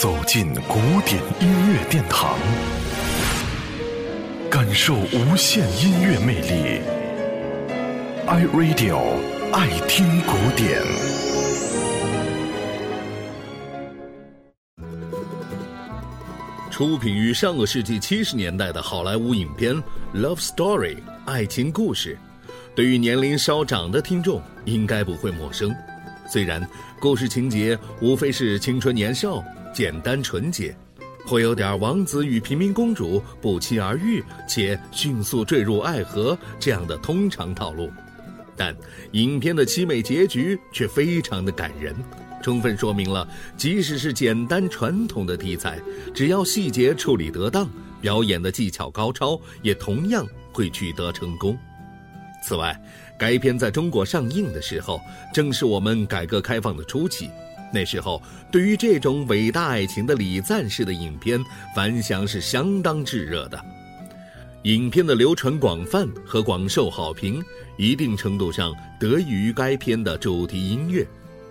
走进古典音乐殿堂，感受无限音乐魅力。iRadio 爱听古典。出品于上个世纪七十年代的好莱坞影片《Love Story》爱情故事，对于年龄稍长的听众应该不会陌生。虽然故事情节无非是青春年少、简单纯洁，会有点王子与平民公主不期而遇且迅速坠入爱河这样的通常套路，但影片的凄美结局却非常的感人，充分说明了即使是简单传统的题材，只要细节处理得当，表演的技巧高超，也同样会取得成功。此外，该片在中国上映的时候，正是我们改革开放的初期。那时候，对于这种伟大爱情的礼赞式的影片，反响是相当炙热的。影片的流传广泛和广受好评，一定程度上得益于该片的主题音乐。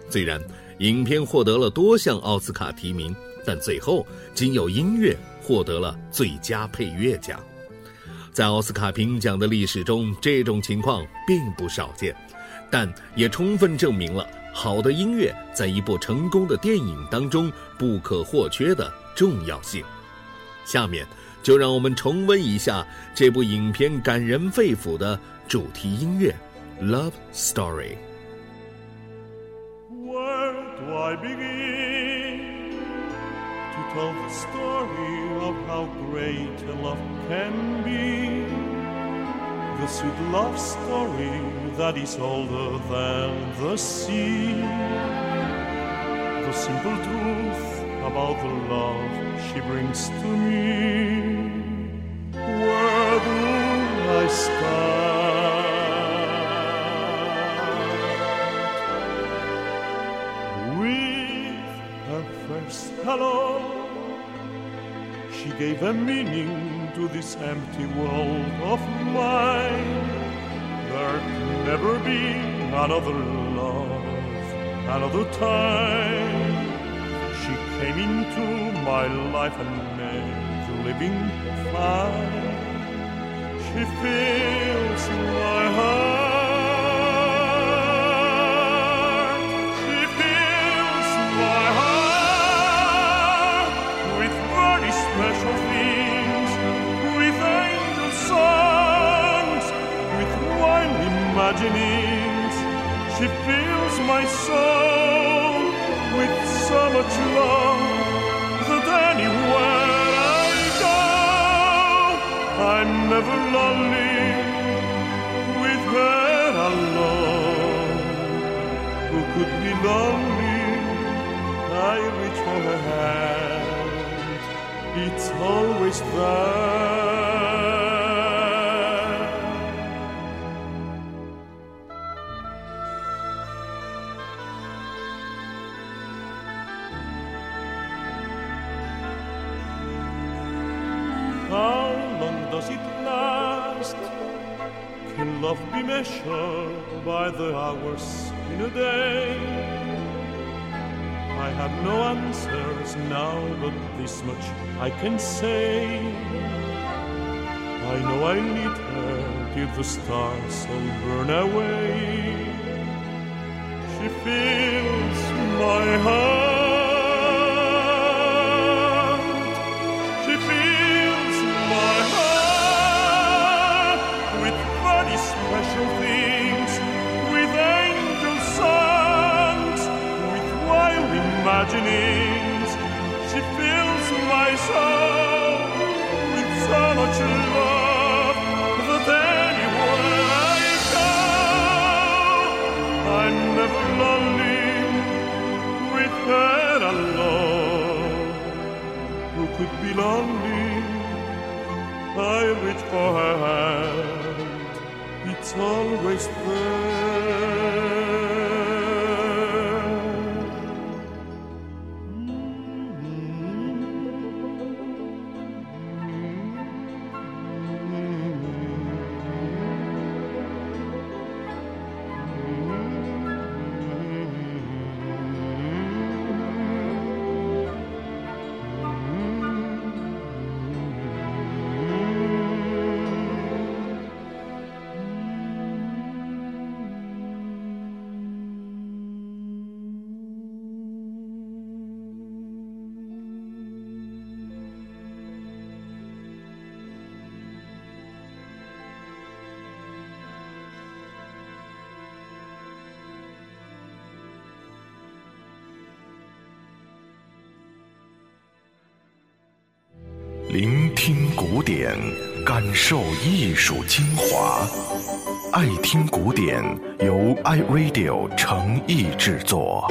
虽然影片获得了多项奥斯卡提名，但最后仅有音乐获得了最佳配乐奖。在奥斯卡评奖的历史中，这种情况并不少见，但也充分证明了好的音乐在一部成功的电影当中不可或缺的重要性。下面就让我们重温一下这部影片感人肺腑的主题音乐《Love Story》。Where do I begin to tell the story of how great a love can be? The sweet love story that is older than the sea. The simple truth about the love she brings to me. Where do I start? With her first hello, she gave a meaning to this empty world of mine. Never be another love, another time. She came into my life and made living fine. She fills my heart. Imaginings. She fills my soul with so much love that anywhere I go, I'm never lonely with her alone. Who could be lonely? I reach for her hand. It's always there. Does it last? Can love be measured by the hours in a day? I have no answers now, but this much I can say. I know I need her till the stars all burn away. She fills my heart. She fills my soul with so much love that anywhere I go, I'm never lonely with her alone. Who could be lonely? I reach for her hand. It's always there. 聆听古典，感受艺术精华。爱听古典，由 iRadio 诚意制作。